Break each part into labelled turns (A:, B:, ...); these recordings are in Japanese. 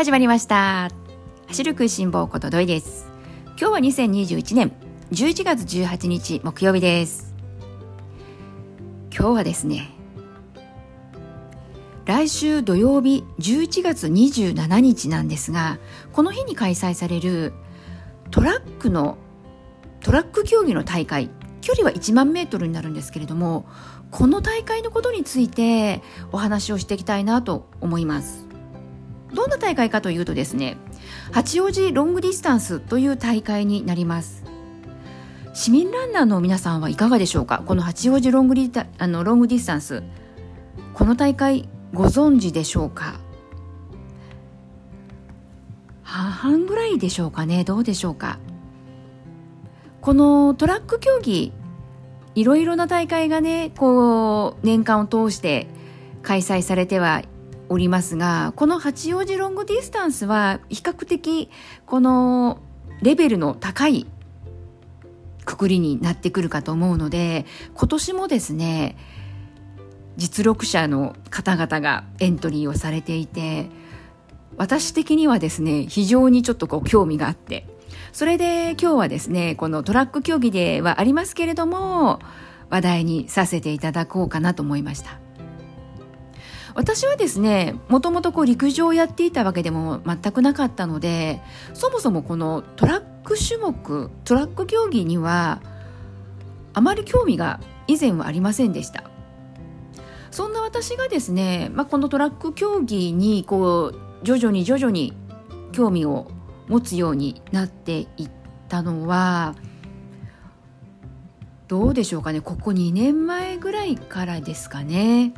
A: 始まりました。走る食いしん坊ことどいです。今日は2021年11月18日木曜日です。今日はですね来週土曜日11月27日なんですがこの日に開催されるトラックのトラック競技の大会距離は1万メートルになるんですけれどもこの大会のことについてお話をしていきたいなと思います。どんな大会かというとですね八王子ロングディスタンスという大会になります。市民ランナーの皆さんはいかがでしょうか？この八王子ロングディあのロングディスタンスこの大会ご存知でしょうか？半々ぐらいでしょうかね？どうでしょうか？このトラック競技いろいろな大会がねこう年間を通して開催されてはおりますがこの八王子ロングディスタンスは比較的このレベルの高いくくりになってくるかと思うので今年もですね実力者の方々がエントリーをされていて私的にはですね非常にちょっとこう興味があってそれで今日はですねこのトラック競技ではありますけれども話題にさせていただこうかなと思いました。私はですねもともと陸上をやっていたわけでも全くなかったのでそもそもこのトラック種目トラック競技にはあまり興味が以前はありませんでした。そんな私がですね、まあ、このトラック競技にこう徐々に徐々に興味を持つようになっていったのはどうでしょうかね。ここ2年前ぐらいからですかね。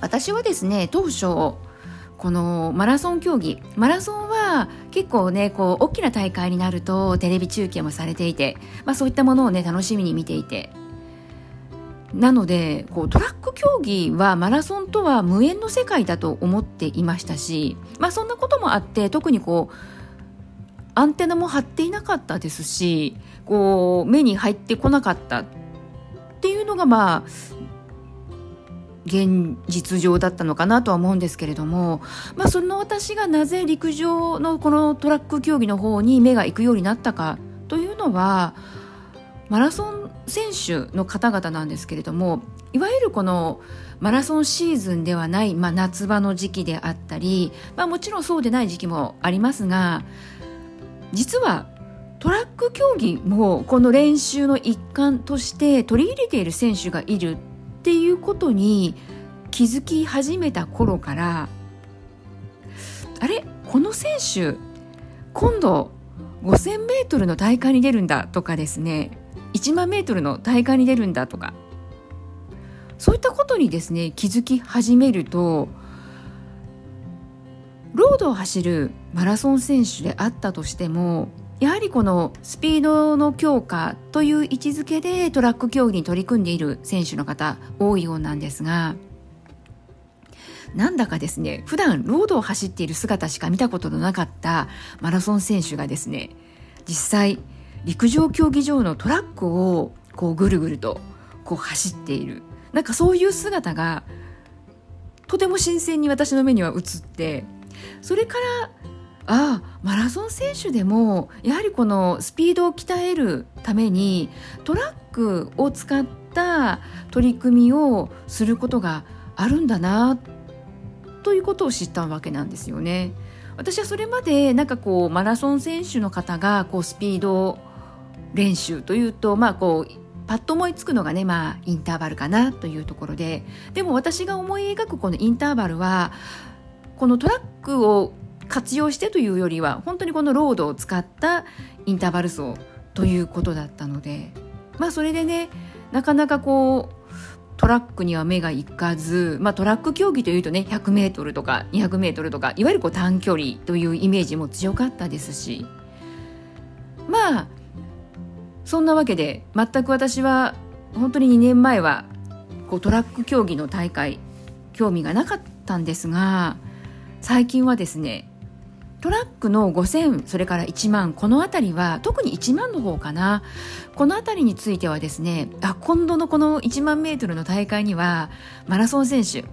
A: 私はですね当初このマラソン競技マラソンは結構ねこう大きな大会になるとテレビ中継もされていて、まあ、そういったものをね楽しみに見ていて。なのでこうトラック競技はマラソンとは無縁の世界だと思っていましたし、まあ、そんなこともあって特にこうアンテナも張っていなかったですしこう目に入ってこなかったっていうのがまあ現実上だったのかなとは思うんですけれども、まあ、その私がなぜ陸上のこのトラック競技の方に目が行くようになったかというのはマラソン選手の方々なんですけれどもいわゆるこのマラソンシーズンではない、まあ、夏場の時期であったり、まあ、もちろんそうでない時期もありますが実はトラック競技もこの練習の一環として取り入れている選手がいるっていうことに気づき始めた頃からあれ？この選手今度 5000m の大会に出るんだとかですね1万メートルの大会に出るんだとかそういったことにですね気づき始めるとロードを走るマラソン選手であったとしてもやはりこのスピードの強化という位置づけでトラック競技に取り組んでいる選手の方多いようなんですがなんだかですね普段ロードを走っている姿しか見たことのなかったマラソン選手がですね実際陸上競技場のトラックをこうぐるぐるとこう走っている。なんかそういう姿がとても新鮮に私の目には映ってそれからああマラソン選手でもやはりこのスピードを鍛えるためにトラックを使った取り組みをすることがあるんだなということを知ったわけなんですよね。私はそれまでなんかこうマラソン選手の方がこうスピード練習というとまあこうパッと思いつくのがねまあインターバルかなというところででも私が思い描くこのインターバルはこのトラックを活用してというよりは本当にこのロードを使ったインターバル走ということだったのでまあそれでねなかなかこうトラックには目がいかず、まあ、トラック競技というとね 100m とか 200m とかいわゆるこう短距離というイメージも強かったですしまあそんなわけで全く私は本当に2年前はこうトラック競技の大会興味がなかったんですが最近はですねトラックの5000それから1万この辺りは特に1万の方かな。この辺りについてはですねあ今度のこの1万メートルの大会にはマラソン選手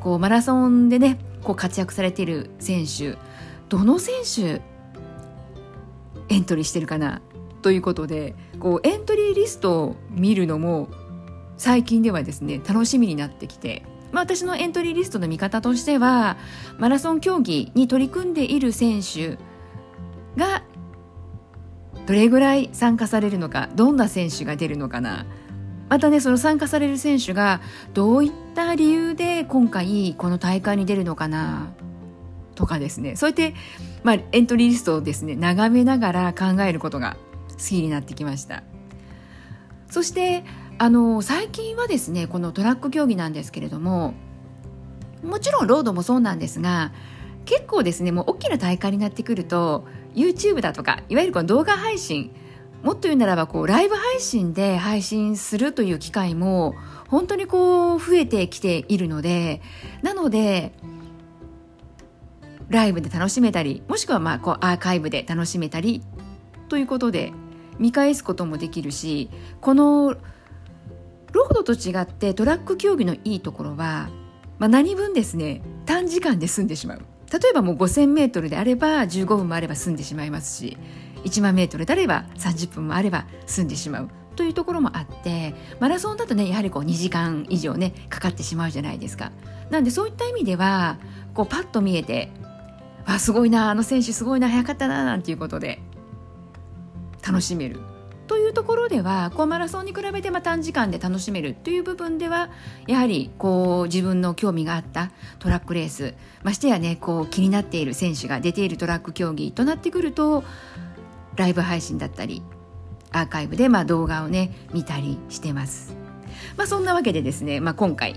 A: こうマラソンでねこう活躍されている選手どの選手エントリーしてるかなということでこうエントリーリストを見るのも最近ではですね楽しみになってきて、まあ、私のエントリーリストの見方としてはマラソン競技に取り組んでいる選手がどれぐらい参加されるのかどんな選手が出るのかな。またねその参加される選手がどういった理由で今回この大会に出るのかなとかですね。そうやって、まあ、エントリーリストをですね眺めながら考えることが好きになってきました。そしてあの最近はですねこのトラック競技なんですけれどももちろんロードもそうなんですが結構ですねもう大きな大会になってくると YouTube だとかいわゆるこの動画配信もっと言うならばこうライブ配信で配信するという機会も本当にこう増えてきているのでなのでライブで楽しめたりもしくはまあこうアーカイブで楽しめたりということで見返すこともできるしこのロードと違ってトラック競技のいいところは、まあ、何分ですね短時間で済んでしまう。例えばもう 5000m であれば15分もあれば済んでしまいますし1万メートルであれば30分もあれば済んでしまう。というところもあってマラソンだとねやはりこう2時間以上ねかかってしまうじゃないですか。なんでそういった意味ではこうパッと見えてあすごいなあの選手すごいな早かったななんていうことで楽しめる。というところではこうマラソンに比べてま短時間で楽しめるという部分ではやはりこう自分の興味があったトラックレースましてやねこう気になっている選手が出ているトラック競技となってくるとライブ配信だったりアーカイブでま動画をね見たりしてます。まあ、そんなわけでですね、まあ、今回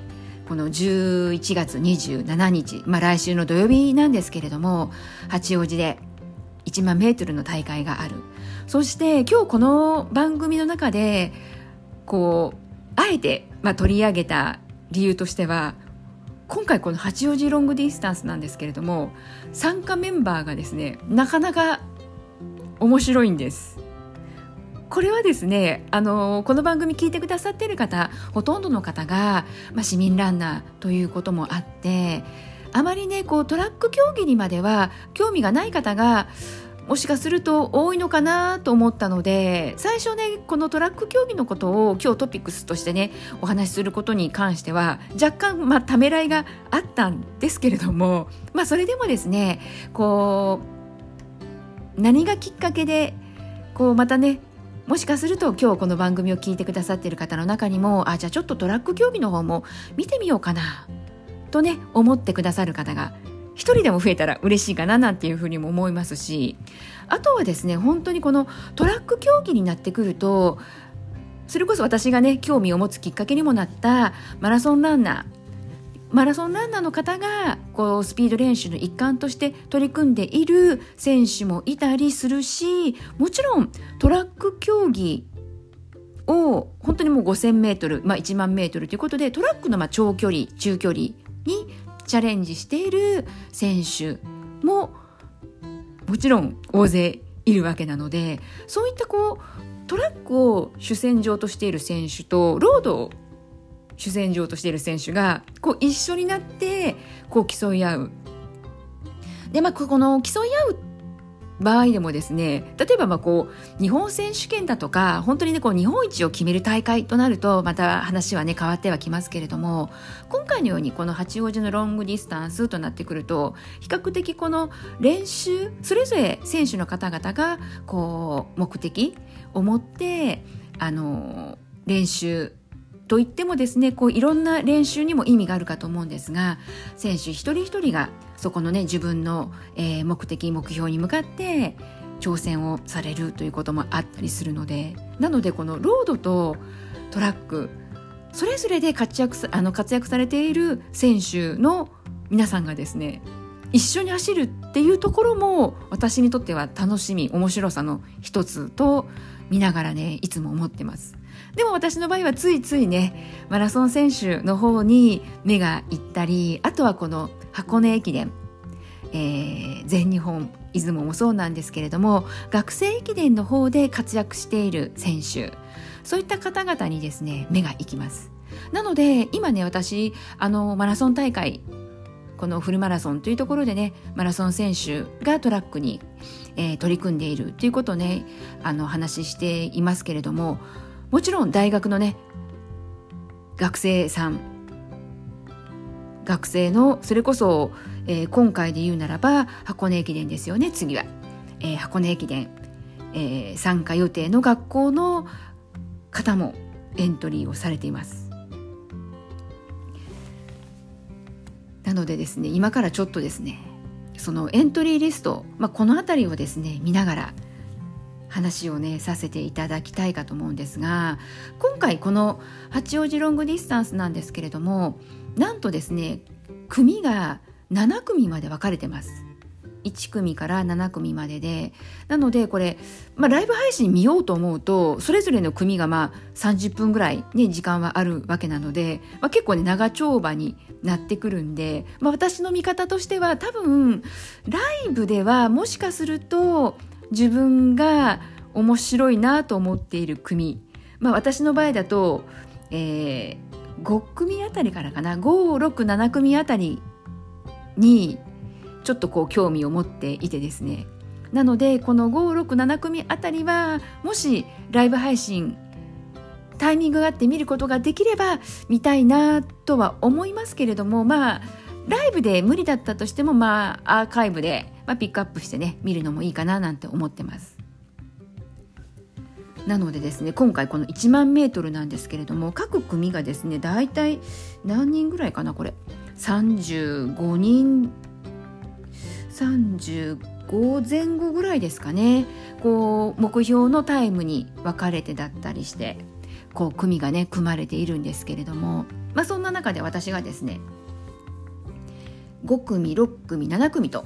A: この11月27日、まあ、来週の土曜日なんですけれども八王子で1万メートルの大会があるそして今日この番組の中でこうあえて、まあ、取り上げた理由としては今回この八王子ロングディスタンスなんですけれども参加メンバーがですねなかなか面白いんです。これはですねあのこの番組聞いてくださっている方ほとんどの方が、まあ、市民ランナーということもあってあまりねこうトラック競技にまでは興味がない方がもしかすると多いのかなと思ったので最初ねこのトラック競技のことを今日トピックスとしてねお話しすることに関しては若干まあためらいがあったんですけれどもまあそれでもですねこう何がきっかけでこうまたねもしかすると今日この番組を聞いてくださっている方の中にもあじゃあちょっとトラック競技の方も見てみようかなとね思ってくださる方が一人でも増えたら嬉しいかななんていうふうにも思いますしあとはですね本当にこのトラック競技になってくるとそれこそ私がね興味を持つきっかけにもなったマラソンランナーマラソンランナーの方がこうスピード練習の一環として取り組んでいる選手もいたりするしもちろんトラック競技を本当にもう 5000m、まあ、1万 m ということでトラックのまあ長距離中距離にチャレンジしている選手ももちろん大勢いるわけなのでそういったこうトラックを主戦場としている選手とロードを主戦場としている選手がこう一緒になってこう競い合う。でまあこの競い合う場合でもですね例えばまあこう日本選手権だとか本当にねこう日本一を決める大会となるとまた話はね変わってはきますけれども今回のようにこの八王子のロングディスタンスとなってくると比較的この練習それぞれ選手の方々がこう目的を持ってあの練習といってもですねこういろんな練習にも意味があるかと思うんですが選手一人一人がそこのね自分の、え、目的目標に向かって挑戦をされるということもあったりするのでなのでこのロードとトラックそれぞれで活躍あの活躍されている選手の皆さんがですね一緒に走るっていうところも私にとっては楽しみ面白さの一つと見ながらねいつも思ってます。でも私の場合はついついねマラソン選手の方に目がいったりあとはこの箱根駅伝、えー、全日本出雲もそうなんですけれども学生駅伝の方で活躍している選手。そういった方々にですね目がいきます。なので今ね私あのマラソン大会このフルマラソンというところでねマラソン選手がトラックに、えー、取り組んでいるということをねあの話していますけれどももちろん大学のね学生さん。学生のそれこそ、えー、今回で言うならば箱根駅伝ですよね次は、えー、箱根駅伝、えー、参加予定の学校の方もエントリーをされています。なのでですね今からちょっとですねそのエントリーリスト、まあ、この辺りをですね見ながら話をねさせていただきたいかと思うんですが今回この八王子ロングディスタンスなんですけれどもなんとですね組が7組まで分かれてます。1組から7組までで。なのでこれ、まあ、ライブ配信見ようと思うとそれぞれの組がまあ30分ぐらい、ね、時間はあるわけなので、まあ、結構ね長丁場になってくるんで、まあ、私の見方としては多分ライブではもしかすると自分が面白いなと思っている組、まあ、私の場合だと、えー、5組あたりからかな。567組あたりにちょっとこう興味を持っていてですね。なのでこの567組あたりはもしライブ配信タイミングがあって見ることができれば見たいなとは思いますけれどもまあライブで無理だったとしてもまあアーカイブで、まあ、ピックアップしてね見るのもいいかななんて思ってます。なのでですね今回この1万メートルなんですけれども各組がですね大体何人ぐらいかなこれ。35人35前後ぐらいですかね。こう目標のタイムに分かれてだったりしてこう組がね組まれているんですけれども、まあ、そんな中で私がですね5組6組7組と、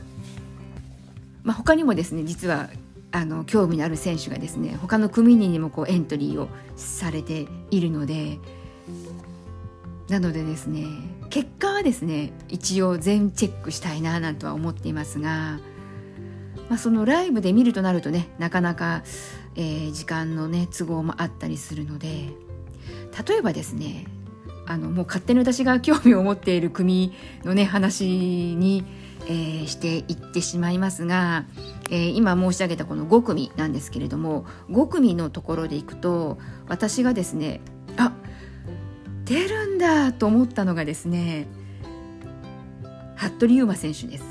A: まあ、他にもですね実はあの興味のある選手がですね他の組にもこうエントリーをされているのでなのでですね結果はですね一応全チェックしたいななんとは思っていますが、まあ、そのライブで見るとなるとねなかなか、えー、時間のね都合もあったりするので例えばですねあのもう勝手に私が興味を持っている組のね話に、えー、していってしまいますが、えー、今申し上げたこの5組なんですけれども5組のところでいくと私がですねあ出るんだと思ったのがですね服部勇馬選手です。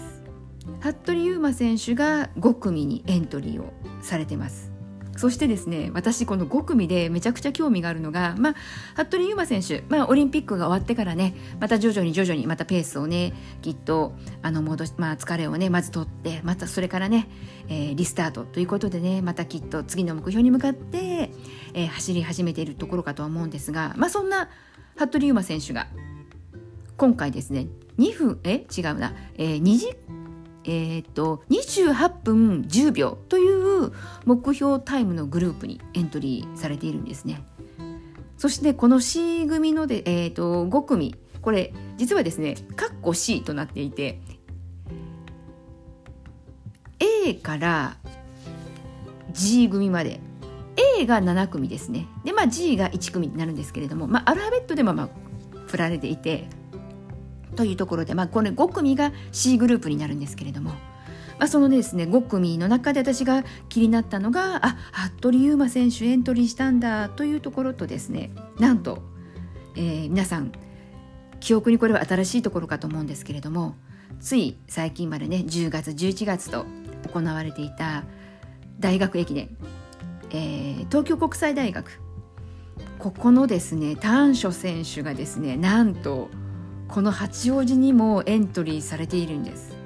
A: 服部勇馬選手が5組にエントリーをされてます。そしてですね私この5組でめちゃくちゃ興味があるのが、まあ、服部勇馬選手、まあ、オリンピックが終わってからねまた徐々に徐々にまたペースをねきっとあの戻し、まあ、疲れをねまず取ってまたそれからね、えー、リスタートということでねまたきっと次の目標に向かって、えー、走り始めているところかと思うんですが、まあ、そんな服部勇馬選手が今回ですね2分え？違うな、えー、2時えー、っと28分10秒という目標タイムのグループにエントリーされているんですね。そしてこの C 組ので、えー、っと5組。これ実はですねカッコ C となっていて A から G 組まで。A が7組ですね。で、まあ、G が1組になるんですけれども、まあ、アルファベットでもまあ振られていてというところで、まあ、これ5組が C グループになるんですけれども、まあ、そのですね5組の中で私が気になったのがあ服部勇馬選手エントリーしたんだというところとですねなんと、えー、皆さん記憶にこれは新しいところかと思うんですけれどもつい最近までね10月11月と行われていた大学駅伝えー、東京国際大学ここのですね丹所選手がですねなんとこの八王子にもエントリーされているんです。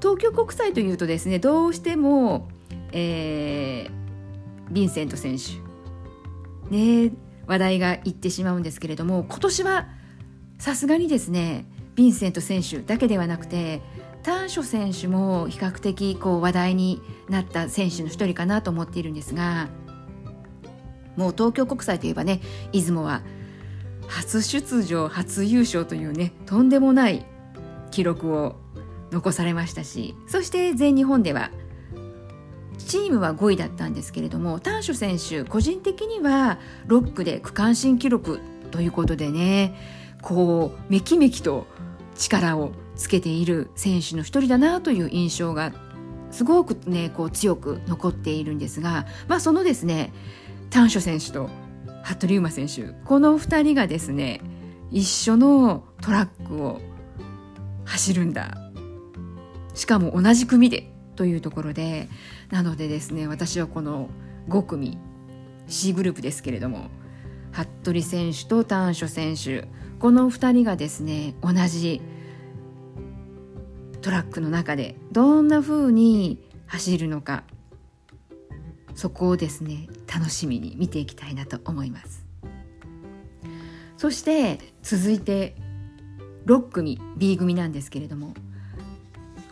A: 東京国際というとですねどうしても、えー、ヴィンセント選手。ね話題がいってしまうんですけれども今年はさすがにですねヴィンセント選手だけではなくて丹所選手も比較的こう話題になった選手の一人かなと思っているんですがもう東京国際といえばね出雲は初出場初優勝というねとんでもない記録を残されましたしそして全日本ではチームは5位だったんですけれども丹所選手個人的には6区で区間新記録ということでねこうめきめきと力をつけている選手の一人だなという印象がすごくねこう強く残っているんですが、まあ、そのですね丹所選手と服部勇馬選手この2人がですね一緒のトラックを走るんだ。しかも同じ組でというところでなのでですね私はこの5組 C グループですけれども服部選手と丹所選手この2人がですね同じトラックの中でどんな風に走るのかそこをですね楽しみに見ていきたいなと思いますそして続いて6組 B 組なんですけれども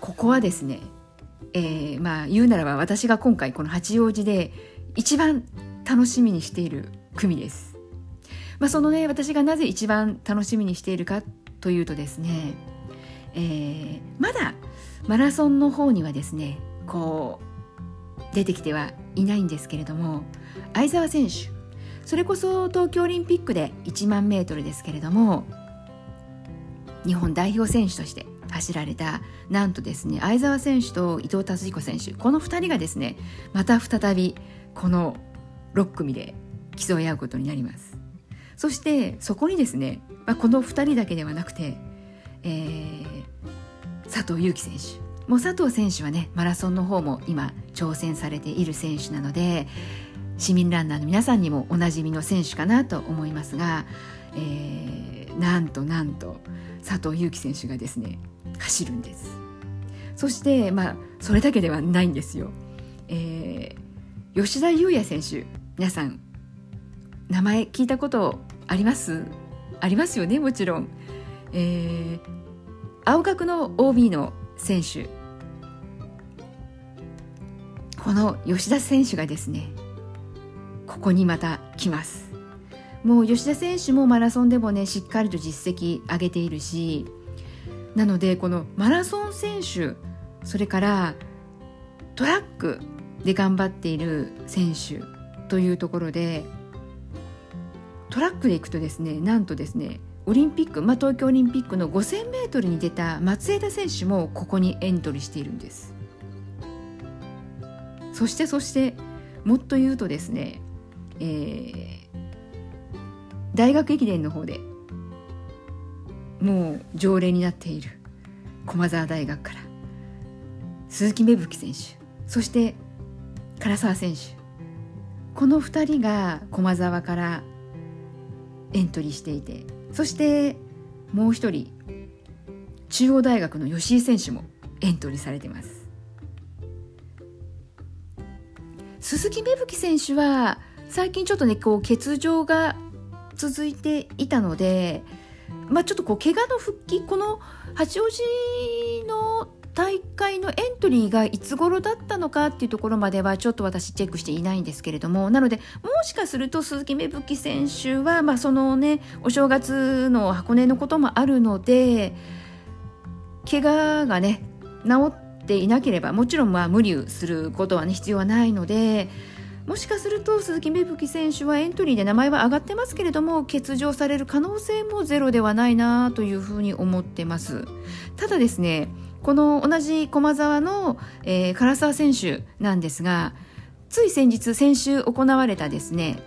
A: ここはですね、えー、まあ言うならば私が今回この八王子で一番楽しみにしている組です。まあ、そのね私がなぜ一番楽しみにしているかというとですね、えー、まだマラソンの方にはですねこう出てきてはいないんですけれども相澤選手それこそ東京オリンピックで1万メートルですけれども日本代表選手として走られたなんとですね相澤選手と伊藤達彦選手この2人がですねまた再びこの6組で競い合うことになります。そしてそこにですね、まあ、この2人だけではなくて、えー、佐藤悠基選手もう佐藤選手はねマラソンの方も今挑戦されている選手なので市民ランナーの皆さんにもおなじみの選手かなと思いますが、えー、なんとなんと佐藤悠基選手がですね走るんです。そしてまあそれだけではないんですよ、えー、吉田優也選手皆さん名前聞いたことあります？ありますよねもちろん、えー、青学の OB の選手この吉田選手がですねここにまた来ます。もう吉田選手もマラソンでもねしっかりと実績上げているしなのでこのマラソン選手それからトラックで頑張っている選手というところでトラックで行くとですねなんとですねオリンピック、まあ、東京オリンピックの 5000m に出た松枝選手もここにエントリーしているんです。そしてそしてもっと言うとですね、えー、大学駅伝の方でもう常連になっている駒澤大学から鈴木芽吹選手そして唐沢選手この2人が駒澤からエントリーしていてそしてもう一人中央大学の吉井選手もエントリーされています。鈴木芽吹選手は最近ちょっとねこう欠場が続いていたので、まあ、ちょっとこう怪我の復帰この八王子の大会のエントリーがいつ頃だったのかっていうところまではちょっと私チェックしていないんですけれどもなのでもしかすると鈴木芽吹選手は、まあ、そのねお正月の箱根のこともあるので怪我がね治っていなければもちろんまあ無理することは、ね、必要はないのでもしかすると鈴木芽吹選手はエントリーで名前は上がってますけれども欠場される可能性もゼロではないなというふうに思ってます。ただですねこの同じ駒澤の、えー、唐沢選手なんですがつい先日先週行われたですね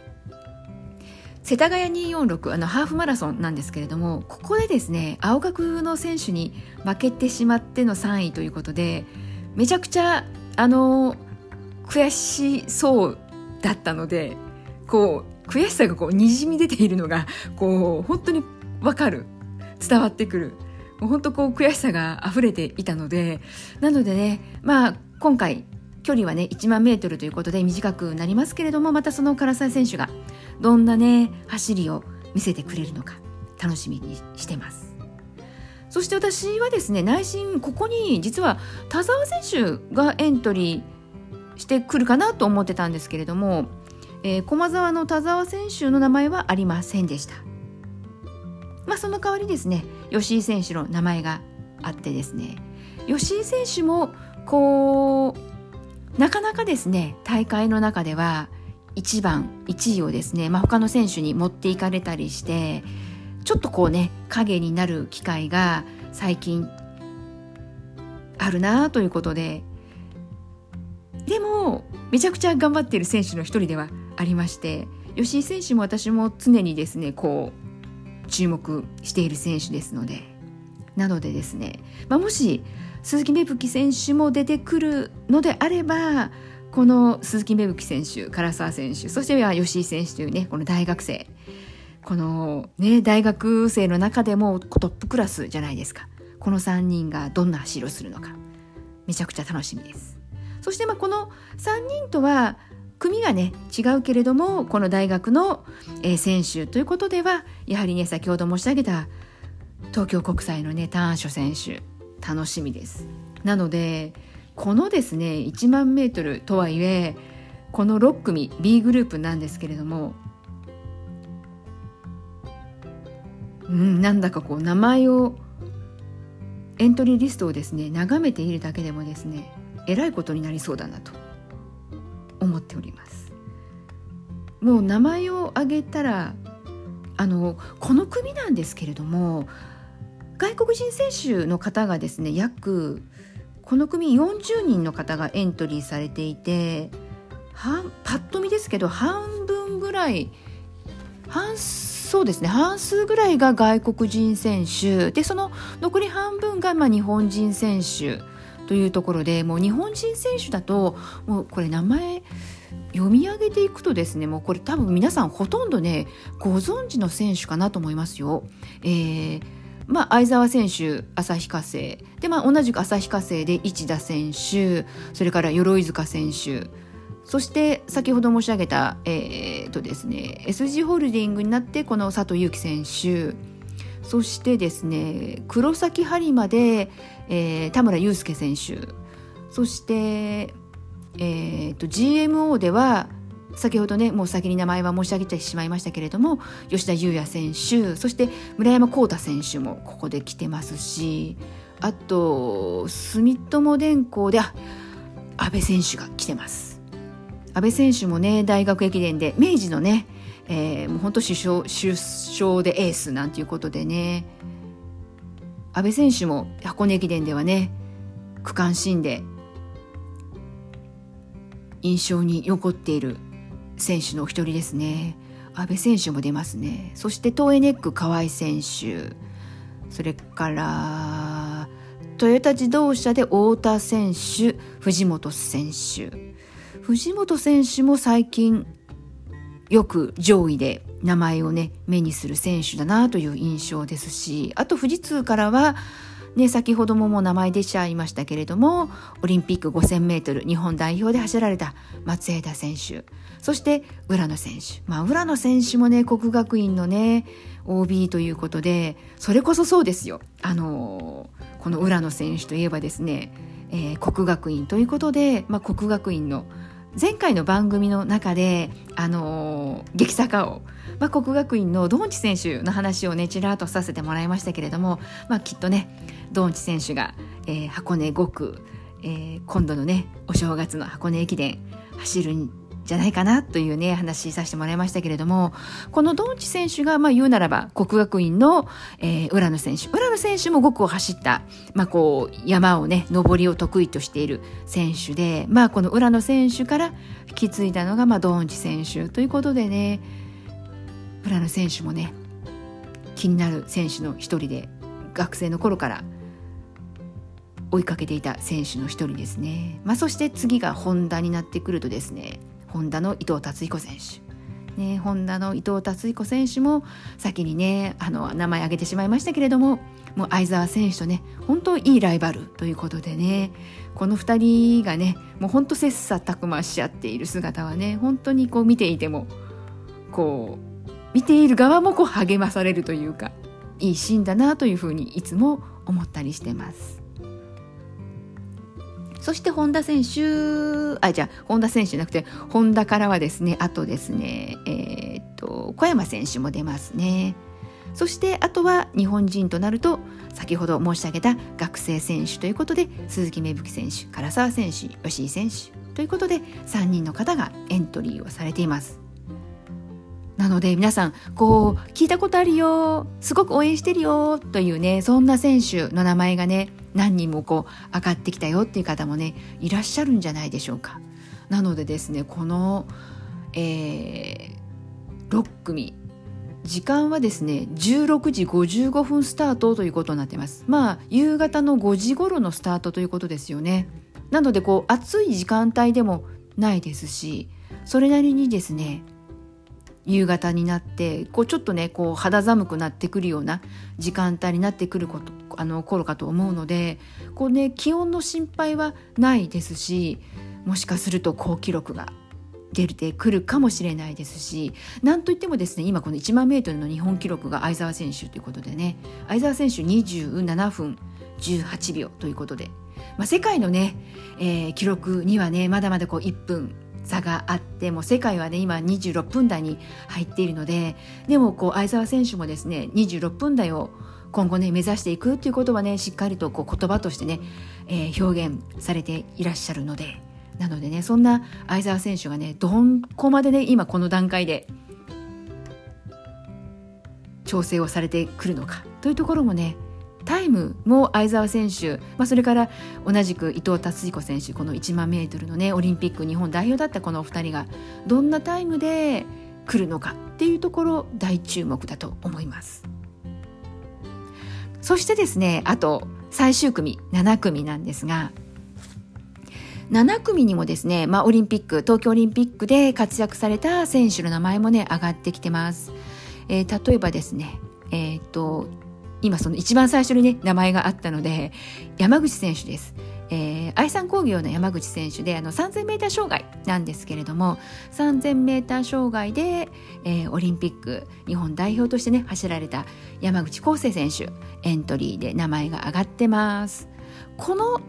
A: 世田谷246あのハーフマラソンなんですけれどもここでですね青学の選手に負けてしまっての3位ということでめちゃくちゃあの悔しそうだったのでこう悔しさがこうにじみ出ているのがこう本当にわかる伝わってくるもう本当こう悔しさが溢れていたのでなのでねまあ今回距離はね1万メートルということで短くなりますけれどもまたその唐沢選手がどんなね走りを見せてくれるのか楽しみにしてますそして私はですね内心ここに実は田澤選手がエントリーしてくるかなと思ってたんですけれども、えー、駒澤の田澤選手の名前はありませんでした。まあ、その代わりですね吉井選手の名前があってですね吉井選手もこうなかなかですね大会の中では1番1位をですね、まあ、他の選手に持っていかれたりしてちょっとこうね影になる機会が最近あるなということででもめちゃくちゃ頑張っている選手の一人ではありまして吉井選手も私も常にですねこう注目している選手ですのでなのでですね、まあ、もし鈴木芽吹選手も出てくるのであればこの鈴木芽吹選手唐沢選手そしては吉井選手というねこの大学生このね大学生の中でもトップクラスじゃないですか。この3人がどんな走りをするのか。めちゃくちゃ楽しみですそしてまあこの3人とは組がね違うけれどもこの大学の、え、選手ということではやはりね先ほど申し上げた東京国際のね短所選手楽しみです。なのでこのですね1万メートルとはいえこの6組 B グループなんですけれどもうんなんだかこう名前をエントリーリストをですね眺めているだけでもですねえらいことになりそうだなと思っております。もう名前を挙げたらあのこの組なんですけれども外国人選手の方がですね約この組40人の方がエントリーされていて半パッと見ですけど半分ぐらい半そうですね半数ぐらいが外国人選手でその残り半分がまあ日本人選手というところでもう日本人選手だともうこれ名前読み上げていくとですねもうこれ多分皆さんほとんどねご存知の選手かなと思いますよ。えーまあ、相澤選手旭化成。で、まあ、同じく旭化成で市田選手それから鎧塚選手。そして先ほど申し上げた、えーとですね、SG ホールディングになってこの佐藤悠基選手。そしてですね黒崎播磨で、えー、田村祐介選手。そして、えーと、GMO では先ほどねもう先に名前は申し上げてしまいましたけれども吉田優也選手そして村山浩太選手もここで来てますしあと住友電工で阿部選手が来てます。阿部選手もね大学駅伝で明治のねえー、もう本当首相首相でエースなんていうことでね阿部選手も箱根駅伝ではね区間新で印象に残っている選手のお一人ですね。阿部選手も出ますね。そして東映ネック河合選手。それからトヨタ自動車で太田選手藤本選手。藤本選手も最近よく上位で名前をね目にする選手だなという印象ですしあと富士通からはね、先ほどももう名前出ちゃいましたけれどもオリンピック 5000m 日本代表で走られた松枝選手。そして浦野選手、まあ、浦野選手もね国学院のね OB ということでそれこそそうですよ。あのこの浦野選手といえばですね、えー、国学院ということで、まあ、国学院の前回の番組の中で、あのー、激坂を、まあ、国学院のドンチ選手の話をねちらっとさせてもらいましたけれども、まあ、きっとねドンチ選手が、えー、箱根5区、えー、今度のねお正月の箱根駅伝走るんじゃないかなというね話させてもらいましたけれどもこのドンチ選手がまあ言うならば国学院の、えー、浦野選手。浦野選手も5区を走った、まあ、こう山をね上りを得意としている選手で、まあ、この浦野選手から引き継いだのがまあドンチ選手ということでね浦野選手もね気になる選手の一人で学生の頃から追いかけていた選手の一人ですね、まあ、そして次がホンダになってくるとですねホンダの伊藤達彦選手。ね、ホンダの伊藤達彦選手も先にねあの名前挙げてしまいましたけれどももう相澤選手とね本当いいライバルということでねこの2人がねもう本当切磋琢磨し合っている姿はね本当にこう見ていてもこう見ている側もこう励まされるというかいいシーンだなというふうにいつも思ったりしてます。そして本田選手、あ、じゃあ、本田選手じゃなくて、本田からはですね、あとですね、えー、っと、小山選手も出ますね。そしてあとは日本人となると先ほど申し上げた学生選手ということで鈴木芽吹選手唐沢選手吉井選手ということで3人の方がエントリーをされていますなので皆さんこう聞いたことあるよすごく応援してるよというねそんな選手の名前がね何人もこう上がってきたよっていう方もねいらっしゃるんじゃないでしょうか。なのでですねこの、えー、6組時間はですね16時55分スタートということになってますまあ夕方の5時頃のスタートということですよねなのでこう暑い時間帯でもないですしそれなりにですね夕方になってこうちょっとねこう肌寒くなってくるような時間帯になってくることあの頃かと思うのでこうね気温の心配はないですしもしかすると好記録が出てくるかもしれないですしなんといってもですね今この1万メートルの日本記録が相澤選手ということでね相澤選手27分18秒ということで、まあ、世界のね、えー、記録にはねまだまだこう1分差があっても世界はね今26分台に入っているのででもこう相澤選手もですね26分台を今後ね目指していくということはねしっかりとこう言葉としてね、えー、表現されていらっしゃるのでなのでねそんな相澤選手がねどこまでね今この段階で調整をされてくるのかというところもねタイムも相澤選手、まあ、それから同じく伊藤達彦選手この1万メートルのねオリンピック日本代表だったこのお二人がどんなタイムで来るのかっていうところ大注目だと思います。そしてですねあと最終組7組なんですが7組にもですね、まあ、オリンピック東京オリンピックで活躍された選手の名前もね上がってきてます、えー、例えばですねえっ、と今その一番最初にね名前があったので山口選手です。えー、愛産工業の山口選手であの 3000m 障害なんですけれども 3000m 障害で、えー、オリンピック日本代表としてね走られた山口康生選手エントリーで名前が挙がってますこの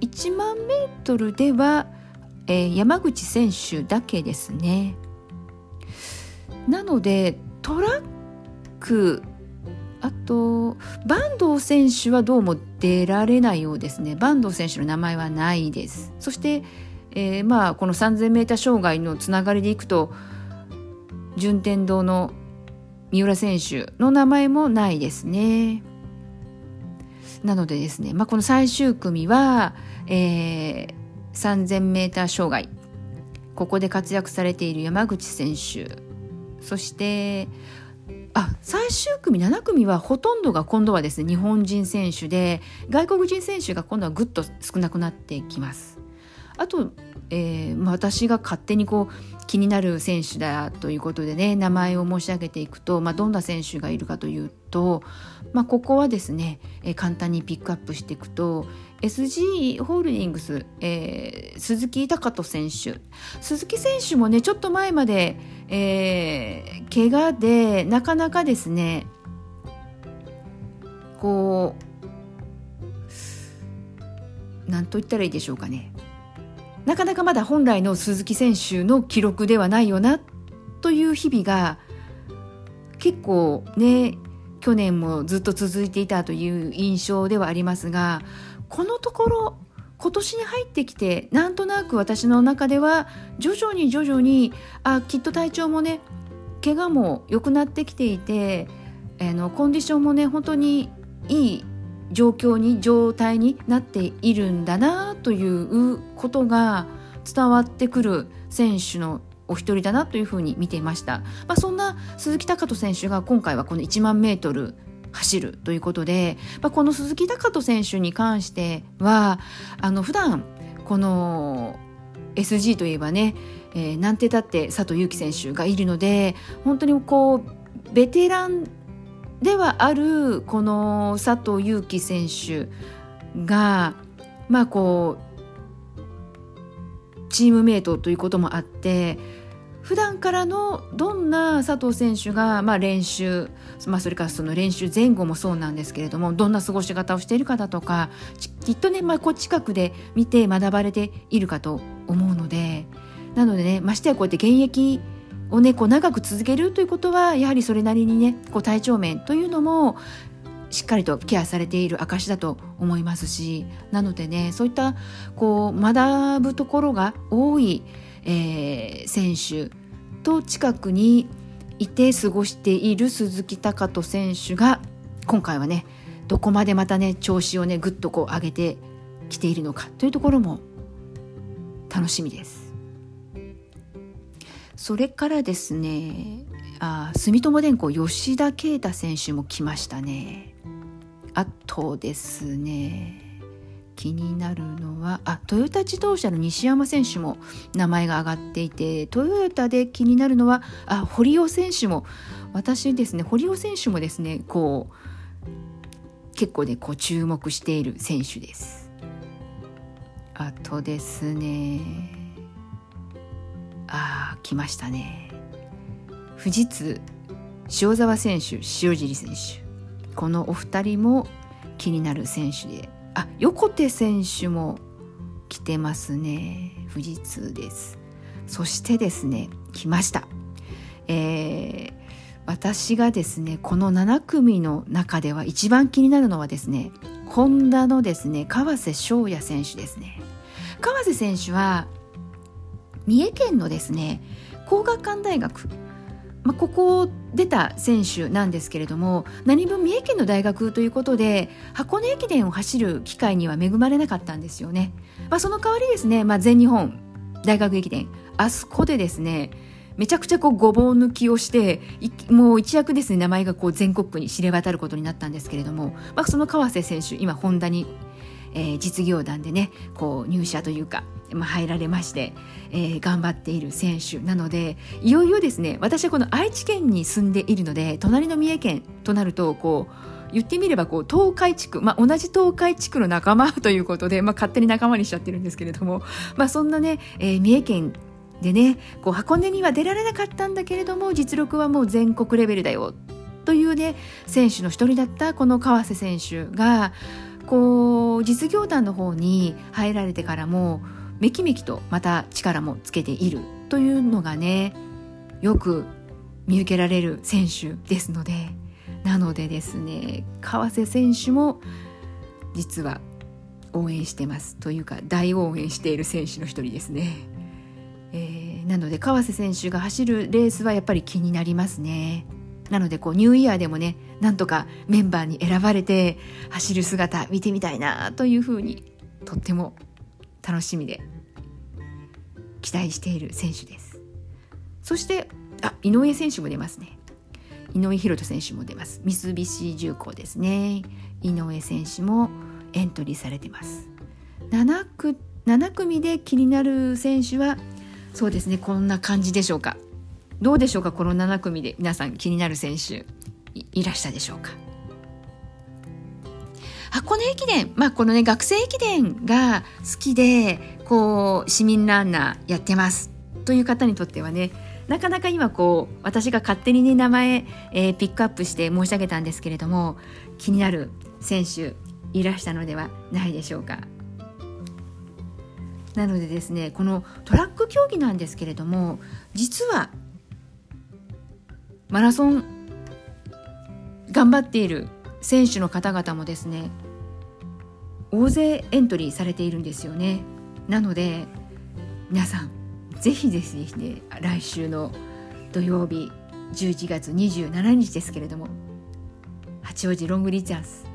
A: 1万メートルでは、えー、山口選手だけですねなのでトラックあと坂東選手はどうも出られないようですね。坂東選手の名前はないです。そして、えー、まあこの 3000m 障害のつながりでいくと順天堂の三浦選手の名前もないですね。なのでですね、まあ、この最終組は、えー、3000m 障害。ここで活躍されている山口選手。そしてあ最終組7組はほとんどが今度はですね日本人選手で外国人選手が今度はぐっと少なくなってきます。あと、えーまあ、私が勝手にこう気になる選手だということでね名前を申し上げていくと、まあ、どんな選手がいるかというと、まあ、ここはですね、えー、簡単にピックアップしていくと SG ホールディングス、えー、鈴木貴人選手。鈴木選手もねちょっと前までえー、怪我でなかなかですねこう何と言ったらいいでしょうかね。なかなかまだ本来の鈴木選手の記録ではないよなという日々が結構ね去年もずっと続いていたという印象ではありますがこのところ今年に入ってきてなんとなく私の中では徐々に徐々にあきっと体調もね怪我も良くなってきていて、えー、のコンディションもね本当にいい状況に状態になっているんだなということが伝わってくる選手のお一人だなというふうに見ていました、まあ、そんな鈴木貴人選手が今回はこの1万メートル走るということで、まあ、この鈴木貴人選手に関してはあの普段この SG といえばね、えー、なんてだって佐藤悠基選手がいるので本当にこうベテランではあるこの佐藤悠基選手がまあこうチームメートということもあって普段からのどんな佐藤選手が、まあ、練習、まあ、それからその練習前後もそうなんですけれどもどんな過ごし方をしているかだとかきっとね、まあ、こう近くで見て学ばれているかと思うのでなのでねましてやこうやって現役をねこう長く続けるということはやはりそれなりにねこう体調面というのもしっかりとケアされている証だと思いますしなのでねそういったこう学ぶところが多いえー、選手と近くにいて過ごしている鈴木貴人選手が今回はねどこまでまたね調子をねぐっとこう上げてきているのかというところも楽しみです。それからですねあ住友電工吉田啓太選手も来ましたね。あとですね気になるのはあトヨタ自動車の西山選手も名前が挙がっていてトヨタで気になるのはあ堀尾選手も私ですね堀尾選手もですねこう結構ねこう注目している選手です。あとですねあ来ましたね。富士通塩沢選手塩尻選手。このお二人も気になる選手で。あ横手選手も来てますね。富士通です。そしてですね来ました。えー、私がですねこの7組の中では一番気になるのはですねホンダのですね川瀬翔也選手ですね。川瀬選手は三重県のですね工学館大学まあ、ここ出た選手なんですけれども何分三重県の大学ということで箱根駅伝を走る機会には恵まれなかったんですよね、まあ、その代わりですね、まあ、全日本大学駅伝あそこでですねめちゃくちゃこうごぼう抜きをしてもう一躍ですね名前がこう全国区に知れ渡ることになったんですけれども、まあ、その川瀬選手今ホンダに、えー、実業団でねこう入社というかまあ、入られまして、えー、頑張っている選手。なのでいよいよですね私はこの愛知県に住んでいるので隣の三重県となるとこう言ってみればこう東海地区、まあ、同じ東海地区の仲間 ということで、まあ、勝手に仲間にしちゃってるんですけれども、まあ、そんなね、えー、三重県でねこう箱根には出られなかったんだけれども実力はもう全国レベルだよというね選手の一人だったこの川瀬選手がこう実業団の方に入られてからもめきめきとまた力もつけているというのがねよく見受けられる選手ですのでなのでですね川瀬選手も実は応援してますというか大応援している選手の一人ですね、えー、なので川瀬選手が走るレースはやっぱり気になりますね。なのでこうニューイヤーでもねなんとかメンバーに選ばれて走る姿見てみたいなというふうにとっても楽しみで期待している選手です。そしてあ井上選手も出ますね。井上博人選手も出ます。三菱重工ですね。井上選手もエントリーされてます。7区 ,7 組で気になる選手はそうですねこんな感じでしょうか。どうでしょうかこの7組で皆さん気になる選手いらしたでしょうか？箱根駅伝、まあ、このね学生駅伝が好きでこう市民ランナーやってますという方にとってはねなかなか今こう私が勝手にね名前、えー、ピックアップして申し上げたんですけれども気になる選手いらしたのではないでしょうか？なのでですねこのトラック競技なんですけれども実はマラソン頑張っている選手の方々もですね大勢エントリーされているんですよね。なので皆さんぜひぜひね来週の土曜日11月27日ですけれども八王子ロングリチャンス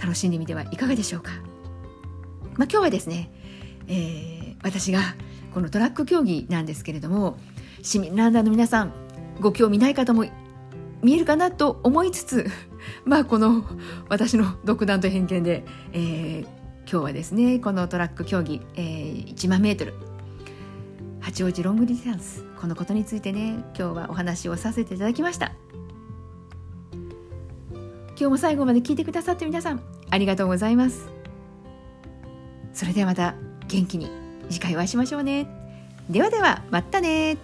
A: 楽しんでみてはいかがでしょうか、まあ、今日はですね、えー、私がこのトラック競技なんですけれども市民ランナーの皆さんご興味ない方も見えるかなと思いつつ まあこの私の独断と偏見で、えー、今日はですねこのトラック競技、えー、1万メートル。八王子ロングディスタンス。このことについてね今日はお話をさせていただきました。今日も最後まで聞いてくださって皆さんありがとうございます。それではまた元気に次回お会いしましょうね。ではではまたね。